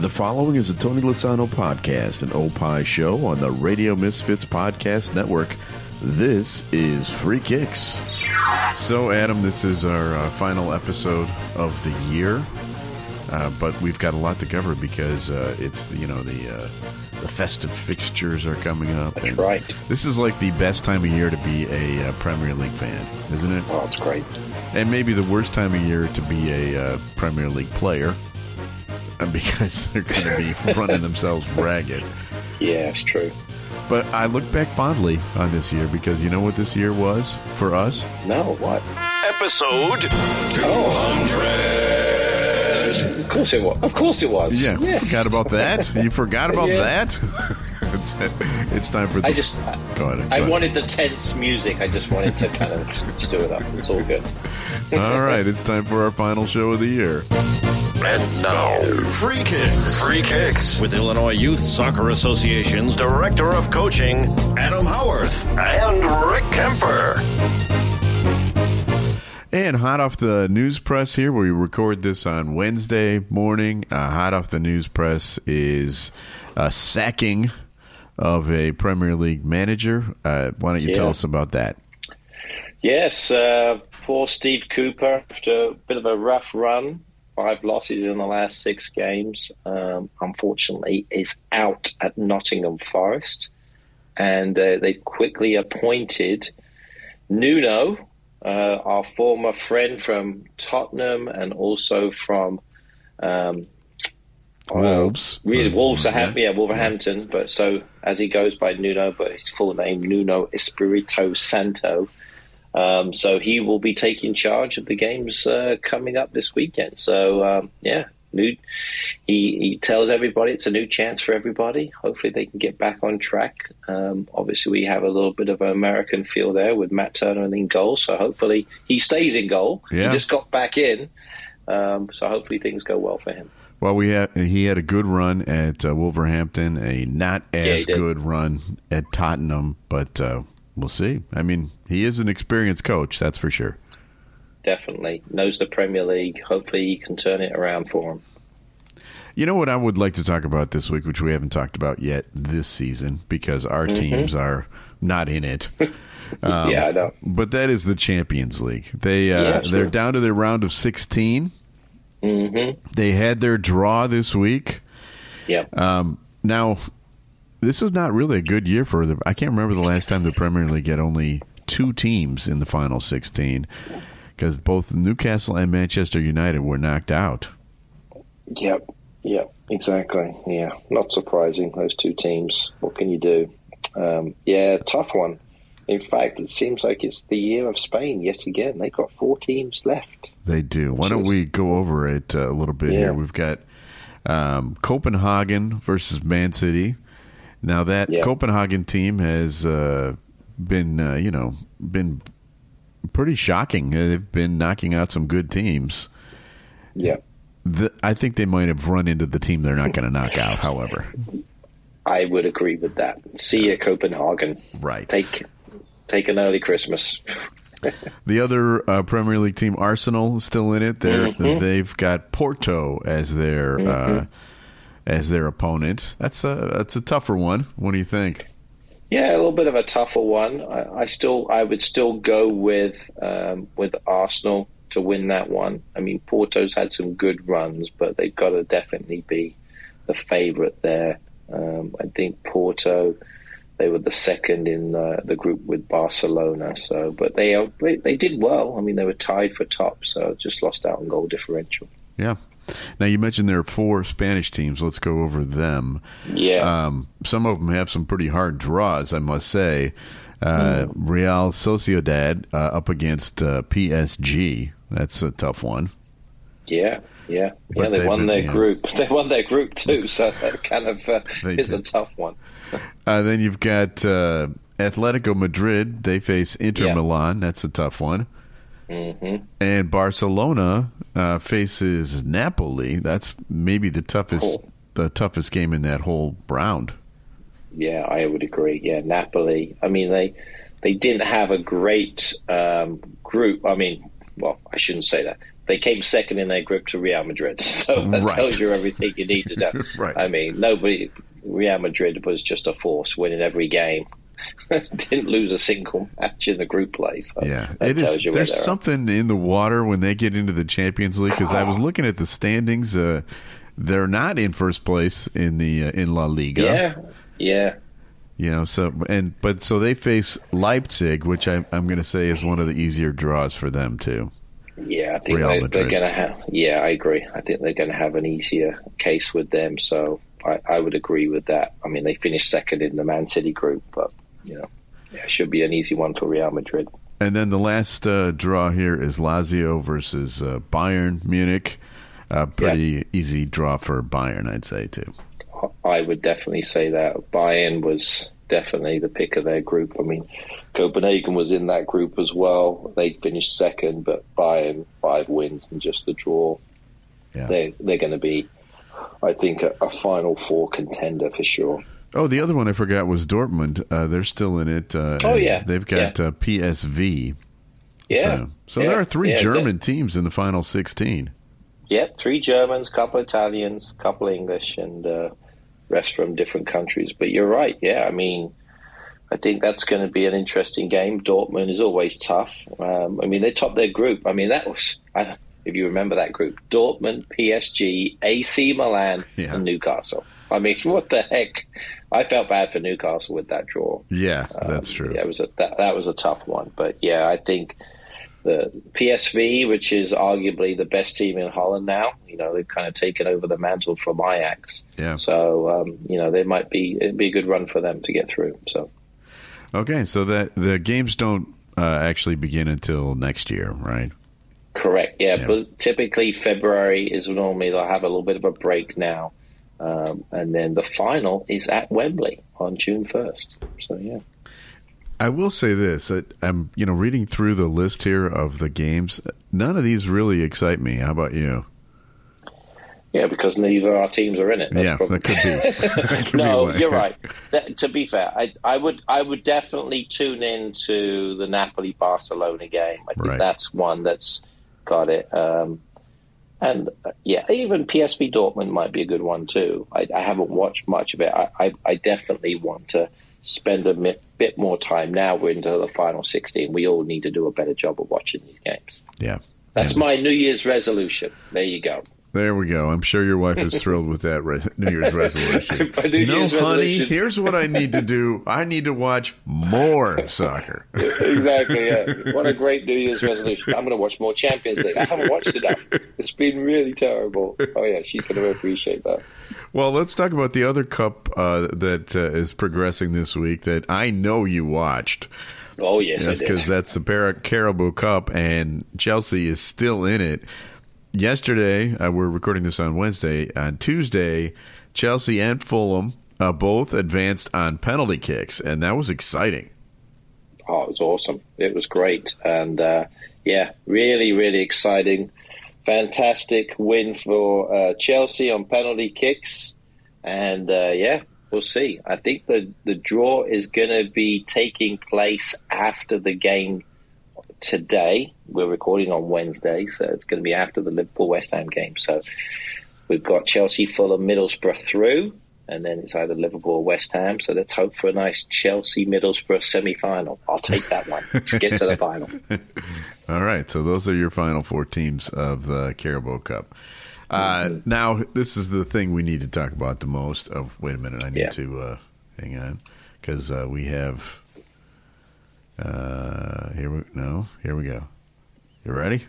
The following is a Tony Lasano podcast, an Opie show on the Radio Misfits Podcast Network. This is Free Kicks. So, Adam, this is our uh, final episode of the year, uh, but we've got a lot to cover because uh, it's you know the uh, the festive fixtures are coming up. That's right. This is like the best time of year to be a uh, Premier League fan, isn't it? Oh, it's great. And maybe the worst time of year to be a uh, Premier League player because they're going to be running themselves ragged. Yeah, it's true. But I look back fondly on this year because you know what this year was for us? No, what? Episode 200. Of course it was. Of course it was. Yeah, Yes. forgot about that. You forgot about Yeah. that. it's, it's time for the. I just, I, go ahead. I ahead. wanted the tense music. I just wanted to kind of stir it up. It's all good. All right, it's time for our final show of the year. And now, Free Kicks. Free Kicks with Illinois Youth Soccer Association's Director of Coaching, Adam Howarth, and Rick Kemper. And hot off the news press here, we record this on Wednesday morning. Uh, hot off the news press is a sacking of a Premier League manager. Uh, why don't you tell us about that? Yes, uh, poor Steve Cooper, after a bit of a rough run, five losses in the last six games, um, unfortunately, is out at Nottingham Forest. And uh, they quickly appointed Nuno, uh, our former friend from Tottenham and also from um, uh, Wolves. really, Uh, Wolverhampton, yeah, Wolverhampton. But so as he goes by Nuno, but his full name Nuno Espirito Santo. Um, so he will be taking charge of the games uh, coming up this weekend. So um, yeah, new. He, he tells everybody it's a new chance for everybody. Hopefully they can get back on track. Um, obviously we have a little bit of an American feel there with Matt Turner in goal. So hopefully he stays in goal. Yeah. He just got back in. Um, so hopefully things go well for him. Well, we had he had a good run at uh, Wolverhampton, a not as did. good run at Tottenham, but uh, we'll see. I mean, he is an experienced coach, that's for sure. Definitely knows the Premier League. Hopefully he can turn it around for him. You know what I would like to talk about this week, which we haven't talked about yet this season because our teams are not in it. Um, Mm-hmm. yeah, I know. But that is the Champions League. They uh, Yeah, sure. they're down to their round of 16. hmm They had their draw this week. Yeah. Um, now, this is not really a good year for the. I can't remember the last time the Premier League had only two teams in the final 16 because both Newcastle and Manchester United were knocked out. Yep, yep, exactly. Yeah, not surprising. Those two teams. What can you do? Um, yeah, tough one. In fact, it seems like it's the year of Spain yet again. They've got four teams left. They do. Why don't we go over it uh, a little bit Yeah. here? We've got um, Copenhagen versus Man City. Now that Yeah. Copenhagen team has uh, been, uh, you know, been pretty shocking. Uh, They've been knocking out some good teams. Yep. The, I think they might have run into the team they're not going to knock out. However, I would agree with that. See you, Copenhagen. right. Take take an early Christmas. The other uh, Premier League team, Arsenal, still in it. They're, Mhm. They've got Porto as their uh, as their opponent. That's a that's a tougher one. What do you think? Yeah, a little bit of a tougher one. I, I still, I would still go with um, with Arsenal to win that one. I mean, Porto's had some good runs, but they've got to definitely be the favourite there. Um, I think Porto, they were the second in the, the group with Barcelona. So, but they, they did well. I mean, they were tied for top, so just lost out on goal differential. Yeah. Now you mentioned there are four Spanish teams. Let's go over them. Yeah, Um, some of them have some pretty hard draws, I must say. Uh, Real Sociedad uh, up against uh, PSG. That's a tough one. yeah, yeah, But yeah. They won their yeah. group. They won their group too. So that kind of uh, is a tough one. Uh, then you've got uh, Atletico Madrid. They face Inter Yeah. Milan. That's a tough one. Hmm And Barcelona uh, faces Napoli. That's maybe the toughest Cool. the toughest game in that whole round. Yeah, I would agree. Yeah, Napoli. I mean, they they didn't have a great um, group. I mean, well, I shouldn't say that. they came second in their group to Real Madrid. So that Right. tells you everything you need to know. Right. I mean, nobody. Real Madrid was just a force, winning every game. Didn't lose a single match in the group play. So Yeah, it is. There's they're at. something in the water when they get into the Champions League because I was looking at the standings. Uh, they're not in first place in the uh, in La Liga. Yeah, yeah. You know, so and but so they face Leipzig, which I, I'm going to say is one of the easier draws for them too. Yeah, I think Real they, they're going to have. Yeah, I agree. I think they're going to have an easier case with them. So I, I would agree with that. I mean, they finished second in the Man City group, but you know, yeah, it should be an easy one for Real Madrid. And then the last uh, draw here is Lazio versus uh, Bayern Munich. Uh, pretty easy draw for Bayern, I'd say too. I would definitely say that Bayern was definitely the pick of their group. I mean, Copenhagen was in that group as well. They finished second, but Bayern five wins and just the draw. Yeah. They they're going to be, I think, a, a final four contender for sure. Oh, the other one I forgot was Dortmund. Uh, they're still in it. Uh, Oh, yeah. they've got uh, PSV. Yeah. So, so Yeah. there are three Yeah, German teams in the final 16. Yeah, three Germans, couple Italians, couple English, and uh, rest from different countries. But you're right. Yeah, I mean, I think that's going to be an interesting game. Dortmund is always tough. Um, I mean, they topped their group. I mean, that was I, if you remember that group: Dortmund, PSG, AC Milan, Yeah. and Newcastle. I mean, what the heck? I felt bad for Newcastle with that draw. Yeah, that's true. Um, Yeah, it was a that, that was a tough one, but yeah, I think the PSV, which is arguably the best team in Holland now, you know, they've kind of taken over the mantle from Ajax. Yeah. So um, you know, they might be it'd be a good run for them to get through. So Okay, so that the games don't uh, actually begin until next year, right? correct, yeah, Yeah. But typically February is normally they'll have a little bit of a break now, um, and then the final is at Wembley on June first. So yeah. I will say this: I'm, you know, reading through the list here of the games. None of these really excite me. How about you? Yeah, because neither of our teams are in it. That's yeah, probably- that could be. Be no, why. you're right. That, to be fair, I, I would I would definitely tune in to the Napoli Barcelona game. I think Right. that's one that's got it. Um, and uh, yeah, even PSV Dortmund might be a good one too. I, I haven't watched much of it. I, I, I definitely want to spend a mi- bit more time now. We're into the final 16. We all need to do a better job of watching these games. Yeah, That's And my New Year's resolution. There you go. There we go. I'm sure your wife is thrilled with that re- New Year's resolution. New you know, Year's honey, resolution- here's what I need to do. I need to watch more soccer. exactly. Yeah. What a great New Year's resolution. I'm going to watch more Champions League. I haven't watched enough. It's been really terrible. Oh yeah, she's going to appreciate that. Well, let's talk about the other cup uh, that uh, is progressing this week that I know you watched. Oh yes, That's I did. because that's the Carabao Cup, and Chelsea is still in it. Yesterday, uh, we're recording this on Wednesday. On Tuesday, Chelsea and Fulham uh, both advanced on penalty kicks, and that was exciting. Oh, it was awesome. It was great, and uh, yeah, really, really exciting. Fantastic win for uh, Chelsea on penalty kicks, and uh, yeah, we'll see. I think the the draw is going to be taking place after the game today. We're recording on Wednesday, so it's going to be after the Liverpool West Ham game. So we've got Chelsea, Fulham, Middlesbrough through, and then it's either Liverpool or West Ham. So let's hope for a nice Chelsea Middlesbrough semi final. I'll take that one to get to the final. All right, so those are your final four teams of the Carabao Cup. Uh, Now, this is the thing we need to talk about the most. Oh, wait a minute, I need Yeah. to uh, hang on because uh, we have. Uh, here we no. Here we go. You ready?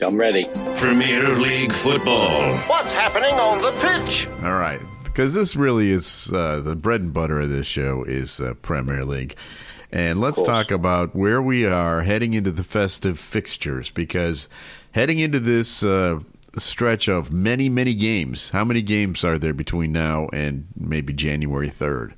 I'm ready. Premier League football. What's happening on the pitch? All right, because this really is uh, the bread and butter of this show is uh, Premier League, and let's talk about where we are heading into the festive fixtures because heading into this. Uh, stretch of many many games how many games are there between now and maybe january 3rd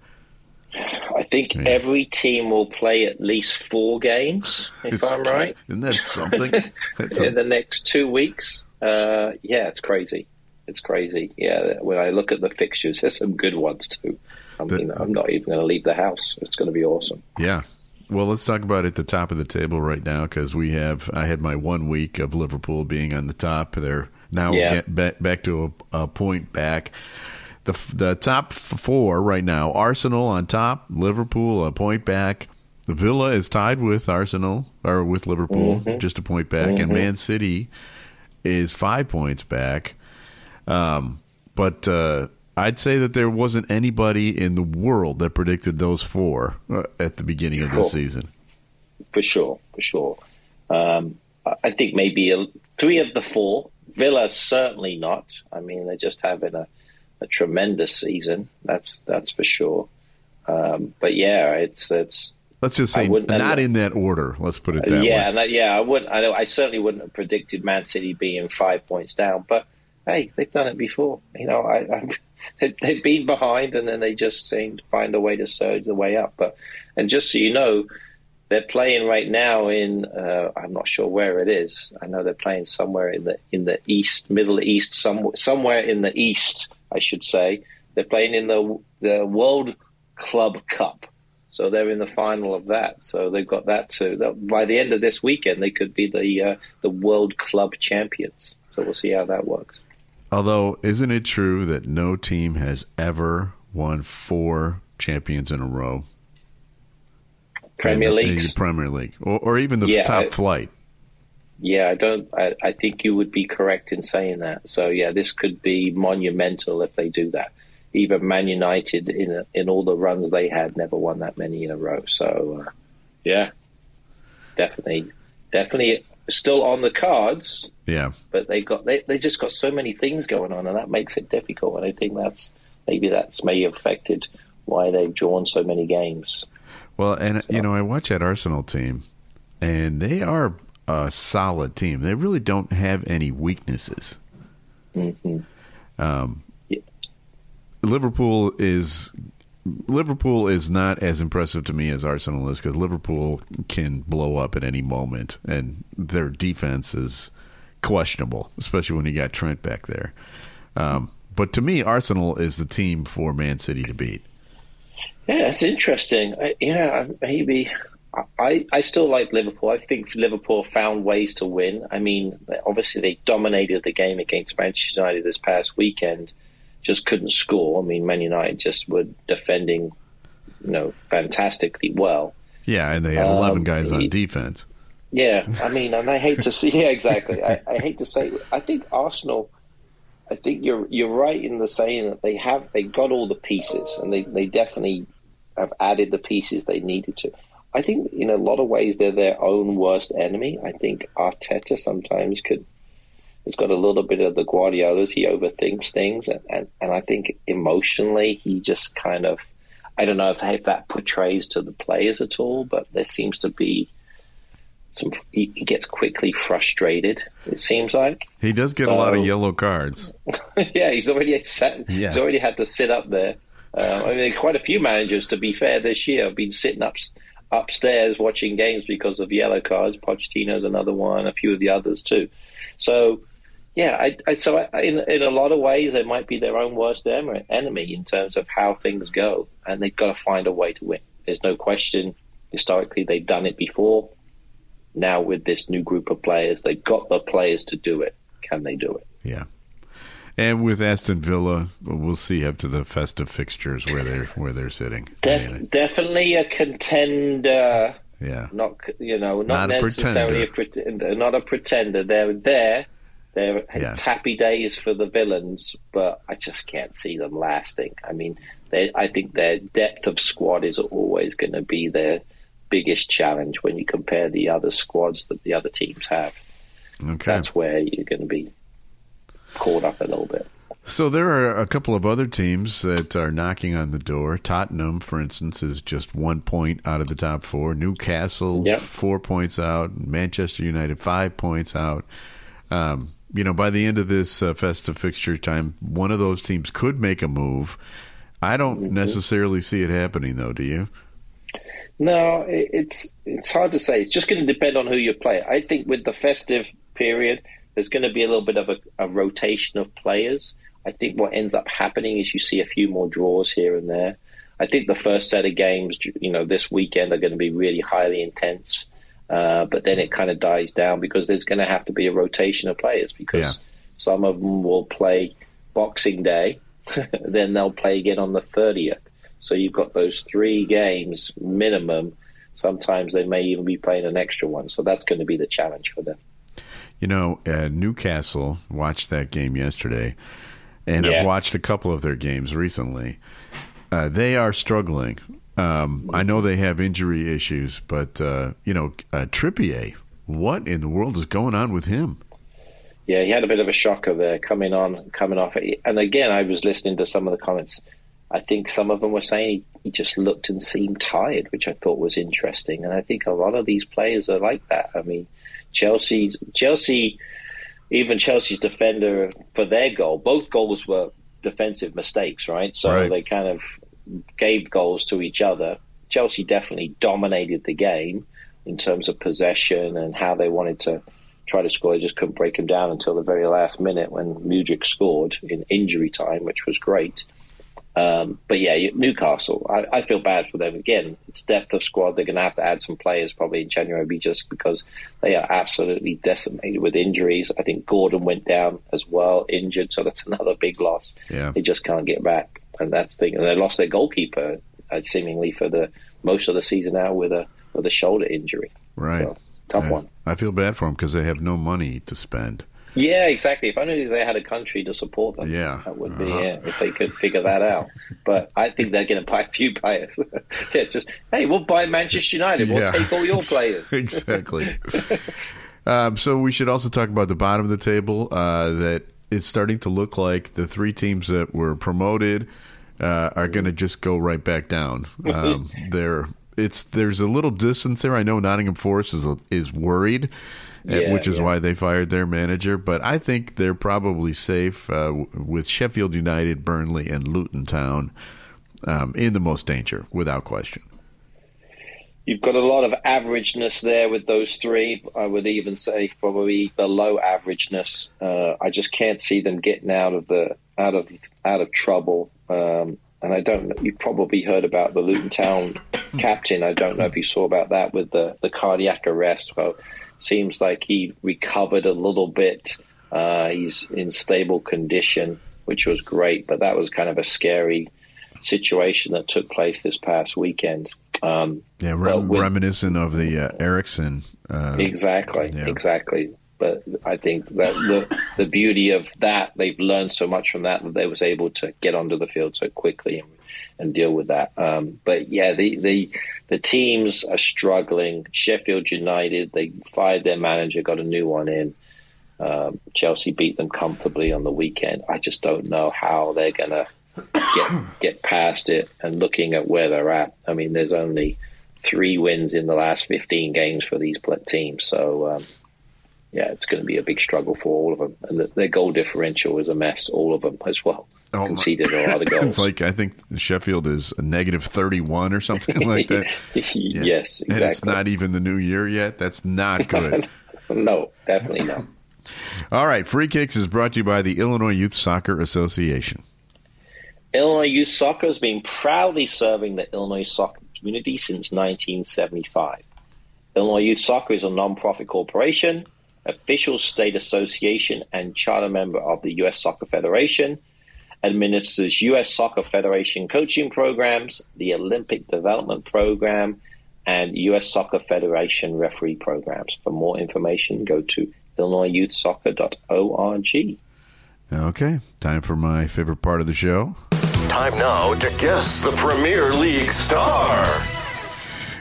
think yeah. every team will play at least four games, if it's, I'm right. Isn't that something? In a... the next two weeks. Uh, yeah, it's crazy. It's crazy. Yeah, when I look at the fixtures, there's some good ones too. I mean, the, I'm not even going to leave the house. It's going to be awesome. Yeah. Well, let's talk about at the top of the table right now because we have. I had my one week of Liverpool being on the top. They're now yeah. back, back to a, a point back. The the top four right now: Arsenal on top, Liverpool a point back. The Villa is tied with Arsenal or with Liverpool, just a point back, and Man City is five points back. Um, but uh, I'd say that there wasn't anybody in the world that predicted those four uh, at the beginning of the season. for sure, for sure. Um, I- I think maybe a, three of the four. Villa certainly not. I mean, they're just having a, a tremendous season. That's that's for sure. Um, but yeah, it's it's Let's just say wouldn't- in that order. Let's put it that yeah, way. that, yeah. I wouldn't. I, know, I certainly wouldn't have predicted Man City being five points down. But hey, they've done it before. You know, I, I they- they've been behind and then they just seem to find a way to surge the way up. But and just so you know, they're playing right now in. Uh, I'm not sure where it is. I know they're playing somewhere in the in the east, Middle East, some, somewhere in the east, I should say. They're playing in the the World Club Cup. So they're in the final of that. So they've got that too. That- By the end of this weekend, they could be the uh, the World Club champions. So we'll see how that works. Although, isn't it true that no team has ever won four champions in a row? Premier In the- in Leagues. the Premier League, or, or even the Yeah, top I- flight. Yeah, I don't. I, I think you would be correct in saying that. So yeah, this could be monumental if they do that. Even Man United, in in all the runs they had, never won that many in a row. So uh, yeah, definitely, definitely still on the cards. Yeah. but they got they, they just got so many things going on, and that makes it difficult. And I think that's maybe that's may have affected why they've drawn so many games. Well, and you know, I watch that Arsenal team, and they are a solid team. They really don't have any weaknesses. hmm Um, Yeah. Liverpool is Liverpool is not as impressive to me as Arsenal is because Liverpool can blow up at any moment, and their defense is questionable, especially when you got Trent back there. Um, but to me, Arsenal is the team for Man City to beat. Yeah, it's interesting. I, yeah, maybe. I, I still like Liverpool. I think Liverpool found ways to win. I mean, obviously they dominated the game against Manchester United this past weekend, just couldn't score. I mean, Man United just were defending, you know, fantastically well. Yeah, and they had eleven Um, guys on he- defense. Yeah, I mean, and I hate to see. Yeah, exactly. I, I hate to say. I think Arsenal. I think you're you're right in the saying that they have they got all the pieces, and they they definitely have added the pieces they needed to. I think in a lot of ways they're their own worst enemy. I think Arteta sometimes could. It's got a little bit of the Guardiolas. He overthinks things, and, and, and I think emotionally he just kind of. I don't know if, if that portrays to the players at all, but there seems to be some he, he gets quickly frustrated. It seems like, He does get a lot of yellow cards. yeah, he's already sat, Yeah. he's already had to sit up there. Uh, I mean, quite a few managers, to be fair, this year have been sitting up upstairs watching games because of yellow cards. Pochettino's another one, a few of the others too. So, yeah, I, I, so I, in in a lot of ways, they might be their own worst enemy in terms of how things go, and they've got to find a way to win. There's no question. Historically, they've done it before. Now, with this new group of players, they've got the players to do it. Can they do it? Yeah. And with Aston Villa, we'll see after the festive fixtures where they're where they're sitting. I Def- definitely a contender. yeah. Not you know, not, Not a necessarily a pretender. Not a pretender. They're there. They're Yeah. it's happy days for the villains, but I just can't see them lasting. I mean, they, I think their depth of squad is always going to be their biggest challenge when you compare the other squads that the other teams have. Okay. That's where you're going to be caught up a little bit. So there are a couple of other teams that are knocking on the door. Tottenham, for instance, is just one point out of the top four. Newcastle, Yep. four points out. Manchester United, five points out. Um, you know, by the end of this uh, festive fixture time, one of those teams could make a move. I don't Mm-hmm. necessarily see it happening, though. Do you? No, it's it's hard to say. It's just going to depend on who you play. I think with the festive period, there's going to be a little bit of a, a rotation of players. I think what ends up happening is you see a few more draws here and there. I think the first set of games, you know, this weekend are going to be really highly intense. Uh, but then it kind of dies down because there's going to have to be a rotation of players because yeah. some of them will play Boxing Day, then they'll play again on the 30th. So you've got those three games minimum. Sometimes they may even be playing an extra one. So that's going to be the challenge for them. You know, uh, Newcastle watched that game yesterday, and yeah. I've watched a couple of their games recently. Uh, they are struggling. Um, I know they have injury issues, but uh, you know, uh, Trippier, what in the world is going on with him? Yeah, he had a bit of a shocker there coming on, coming off. And again, I was listening to some of the comments. I think some of them were saying he, he just looked and seemed tired, which I thought was interesting. And I think a lot of these players are like that. I mean, Chelsea, Chelsea, even Chelsea's defender for their goal, both goals were defensive mistakes, right? So right. they kind of gave goals to each other. Chelsea definitely dominated the game in terms of possession and how they wanted to try to score. They just couldn't break them down until the very last minute when Mudryk scored in injury time, which was great. Um, but yeah, Newcastle, I, I, feel bad for them. Again, it's depth of squad. They're going to have to add some players probably in January just because they are absolutely decimated with injuries. I think Gordon went down as well, injured, so that's another big loss. Yeah. They just can't get back and that's the thing. And they lost their goalkeeper uh, seemingly for the most of the season now with a with a shoulder injury. Right, so, tough one. I feel bad for them because they have no money to spend. Yeah, exactly. If only they had a country to support them, yeah, that would be uh-huh. yeah, if they could figure that out. But I think they're going to buy a few players. yeah, just hey, we'll buy Manchester United. We'll yeah. take all your players. exactly. um, so we should also talk about the bottom of the table. Uh, that it's starting to look like the three teams that were promoted uh, are going to just go right back down. Um, there, it's there's a little distance there. I know Nottingham Forest is is worried, yeah, which is yeah. why they fired their manager. But I think they're probably safe uh, with Sheffield United, Burnley, and Luton Town um, in the most danger, without question. You've got a lot of averageness there with those three. I would even say probably below averageness. Uh, I just can't see them getting out of the out of out of trouble. Um, and I don't. You probably heard about the Luton Town captain. I don't know if you saw about that with the the cardiac arrest. Well, seems like he recovered a little bit. Uh, he's in stable condition, which was great. But that was kind of a scary situation that took place this past weekend. Um, yeah, rem- with, reminiscent of the uh, Eriksen. Uh, exactly, yeah. exactly. But I think that the the beauty of that they've learned so much from that that they was able to get onto the field so quickly and, and deal with that. Um, but yeah, the, the the teams are struggling. Sheffield United they fired their manager, got a new one in. Um, Chelsea beat them comfortably on the weekend. I just don't know how they're gonna get get past it. And looking at where they're at, I mean, there's only three wins in the last 15 games for these teams. So um, yeah, it's going to be a big struggle for all of them. And the, their goal differential is a mess, all of them as well. Oh, conceded a lot of goals. It's like I think Sheffield is a negative thirty-one or something like that. yeah. Yes, exactly. And it's not even the new year yet. That's not good. no, definitely not. All right, Free Kicks is brought to you by the Illinois Youth Soccer Association. Illinois Youth Soccer has been proudly serving the Illinois soccer community since 1975. Illinois Youth Soccer is a non-profit corporation official state association and charter member of the U.S. Soccer Federation, administers U.S. Soccer Federation coaching programs, the Olympic Development Program, and U.S. Soccer Federation referee programs. For more information, go to illinoisyouthsoccer.org. Okay, time for my favorite part of the show. Time now to guess the Premier League star.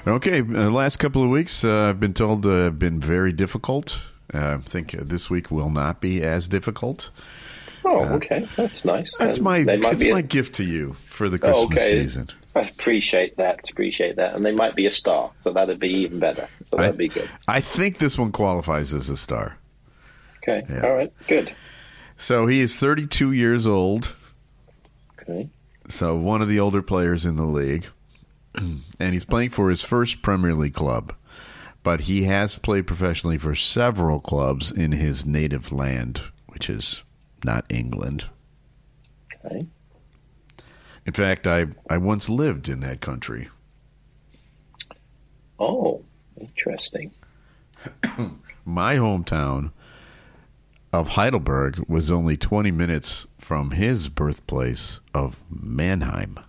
Okay, uh, last couple of weeks uh, I've been told uh, have been very difficult. Uh, I think this week will not be as difficult. Oh, uh, okay, that's nice. That's and my that's my a... gift to you for the Christmas oh, okay. season. I appreciate that. Appreciate that, and they might be a star, so that'd be even better. So that'd I, be good. I think this one qualifies as a star. Okay. Yeah. All right. Good. So he is 32 years old. Okay. So one of the older players in the league, and he's playing for his first Premier League club but he has played professionally for several clubs in his native land, which is not England. Okay. In fact, I I once lived in that country. Oh, interesting. My hometown of Heidelberg was only 20 minutes from his birthplace of Mannheim.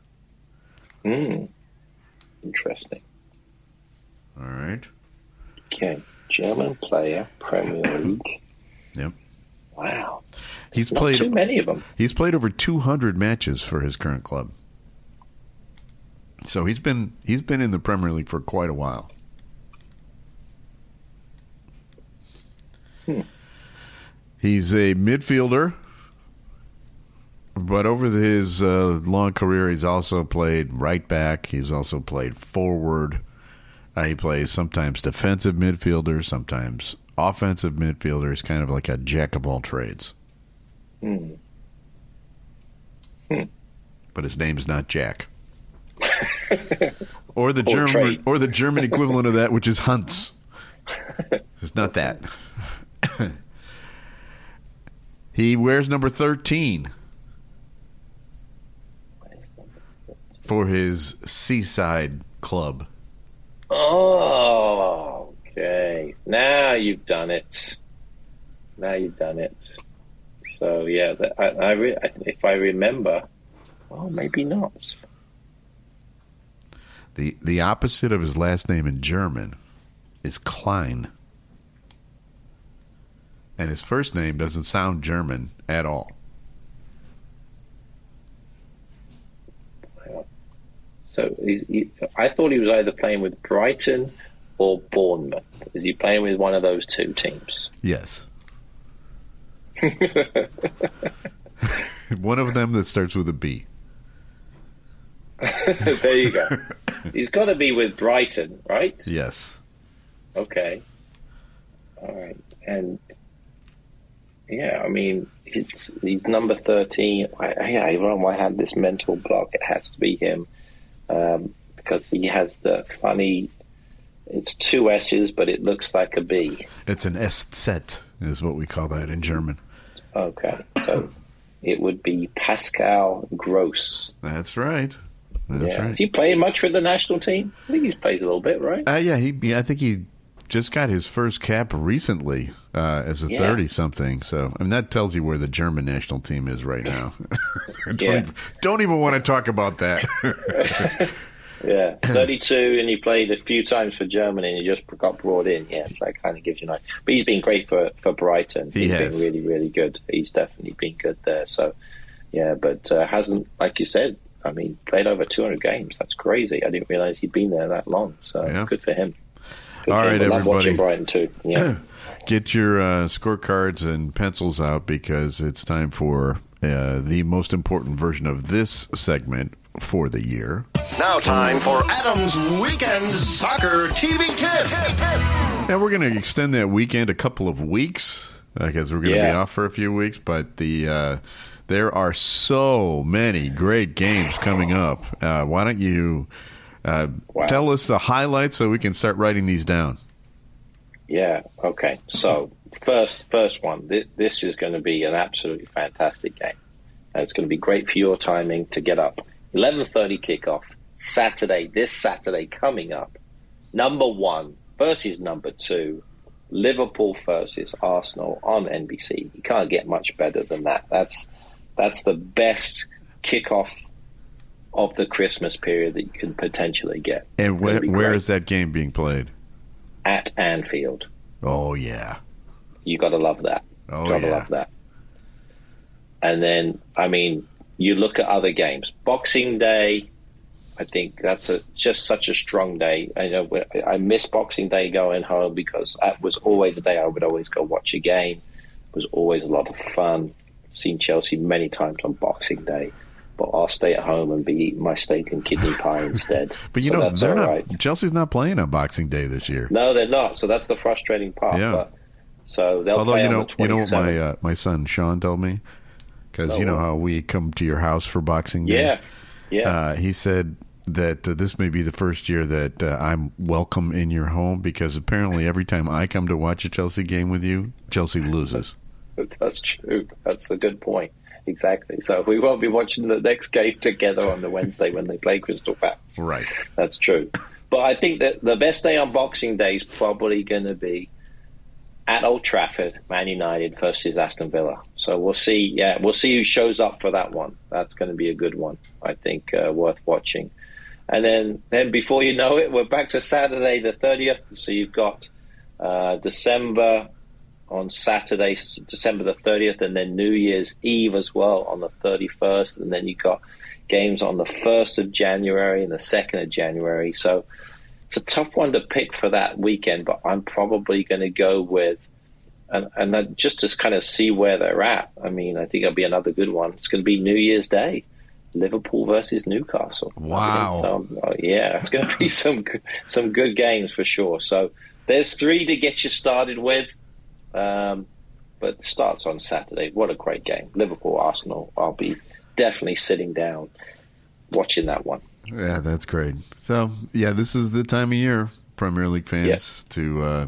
Hmm. Interesting. All right. Okay. German player, Premier League. Yep. Wow. He's Not played too many of them. He's played over 200 matches for his current club. So he's been he's been in the Premier League for quite a while. Hmm. He's a midfielder, but over his uh, long career, he's also played right back. He's also played forward. He plays sometimes defensive midfielder, sometimes offensive midfielder. He's kind of like a jack of all trades. Hmm. But his name's not Jack. or the Or German trade. or the German equivalent of that, which is Hans. It's not that. he wears number thirteen for his seaside club. Oh, okay. Now you've done it. Now you've done it. So yeah, I, I, re- I, if I remember, well, maybe not. The the opposite of his last name in German is Klein. And his first name doesn't sound German at all. So he's, he, I thought he was either playing with Brighton or Bournemouth. Is he playing with one of those two teams? Yes. One of them that starts with a B. there you go. He's got to be with Brighton, right? Yes. Okay. All right. And yeah, I mean, it's he's number thirteen. I, I, I don't know why I had this mental block. It has to be him um, because he has the funny. It's two S's, but it looks like a B. It's an Eszett, is what we call that in German. Okay, so it would be Pascal Gross. That's right. That's yeah. right. Is he playing much with the national team? I think he plays a little bit, right? Uh, yeah, he. I think he just got his first cap recently uh, as a Yeah. thirty-something. So, I mean, that tells you where the German national team is right now. don't, Yeah. even, don't even want to talk about that. Yeah, 32, and he played a few times for Germany, and he just got brought in. Yeah, so that kind of gives you an idea. But he's been great for, for Brighton. He He's has. been really, really good. He's definitely been good there. So, yeah, but uh, hasn't, like you said, I mean, played over 200 games. That's crazy. I didn't realize he'd been there that long. So Yeah. good for him. Good All for him. right, But I'm everybody. watching Brighton too. Yeah. Get your uh, scorecards and pencils out because it's time for uh, the most important version of this segment for the year. Now, time for Adam's Weekend Soccer TV Tip. And we're going to extend that weekend a couple of weeks because we're going to be off for a few weeks. But the uh, there are so many great games coming up. Uh, why don't you uh, Wow. tell us the highlights so we can start writing these down? Yeah. Okay. So first, first one. This, this is going to be an absolutely fantastic game. And it's going to be great for your timing to get up. Eleven thirty kickoff Saturday. This Saturday coming up. Number one versus number two. Liverpool versus Arsenal on NBC. You can't get much better than that. That's that's the best kickoff of the Christmas period that you can potentially get. And where, gonna be where great. is that game being played? at Anfield? Oh yeah, You got to love that. Oh, Gotta yeah. love that. And then, I mean, you look at other games. Boxing Day, I think that's a just such a strong day. I know I miss Boxing Day going home because that was always a day I would always go watch a game. It was always a lot of fun. Seen Chelsea many times on Boxing Day, but I'll stay at home and be eating my steak and kidney pie instead. but you So know they're not. right. Chelsea's not playing on Boxing Day this year. No, they're not. So that's the frustrating part. Yeah. But, so they'll Although play you on know, you know what my uh, my son Sean told me because Oh, you know what? how we come to your house for Boxing Day. Yeah, yeah. Uh, he said that uh, this may be the first year that uh, I'm welcome in your home because apparently every time I come to watch a Chelsea game with you, Chelsea loses. That's true. That's a good point. Exactly. So we won't be watching the next game together on the Wednesday when they play Crystal Palace. Right. That's true. But I think that the best day on Boxing Day is probably going to be at Old Trafford, Man United versus Aston Villa. So we'll see. Yeah, we'll see who shows up for that one. That's going to be a good one. I think uh, worth watching. And then, then before you know it, we're back to Saturday the 30th. So you've got uh, December on Saturday, December the 30th, and then New Year's Eve as well on the 31st. And then you've got games on the 1st of January and the 2nd of January. So it's a tough one to pick for that weekend, but I'm probably going to go with, and, and just to kind of see where they're at. I mean, I think it'll be another good one. It's going to be New Year's Day. Liverpool versus Newcastle. Wow. So, yeah, it's going to be some some good games for sure. So there's three to get you started with. Um, but starts on Saturday. What a great game. Liverpool, Arsenal. I'll be definitely sitting down watching that one. Yeah, that's great. So, yeah, this is the time of year, Premier League fans, yes. to uh,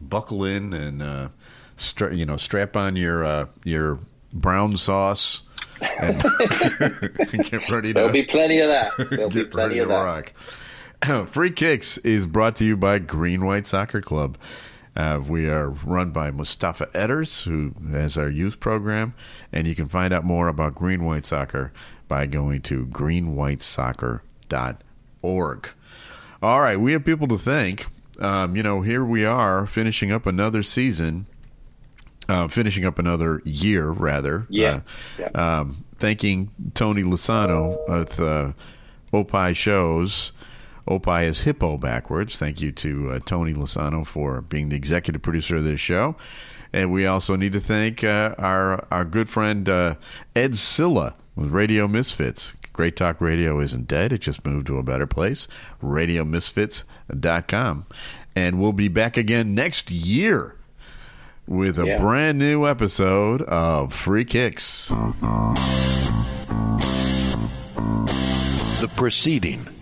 buckle in and uh, stra- you know strap on your uh, your brown sauce and get ready to. There'll be plenty of that. There'll be plenty of that. Rock. Free Kicks is brought to you by Green White Soccer Club. Uh, we are run by Mustafa Edders, who has our youth program, and you can find out more about Green White Soccer by going to greenwhitesoccer.org. All right, we have people to thank. Um, you know, here we are finishing up another season, uh, finishing up another year, rather. Yeah. Uh, yeah. Um, thanking Tony Lasano with uh, Opie Shows Opie is hippo backwards. Thank you to uh, Tony Lasano for being the executive producer of this show. And we also need to thank uh, our our good friend uh, Ed Silla with Radio Misfits. Great Talk Radio isn't dead. It just moved to a better place. RadioMisfits.com. And we'll be back again next year with a yeah. brand new episode of Free Kicks. The proceeding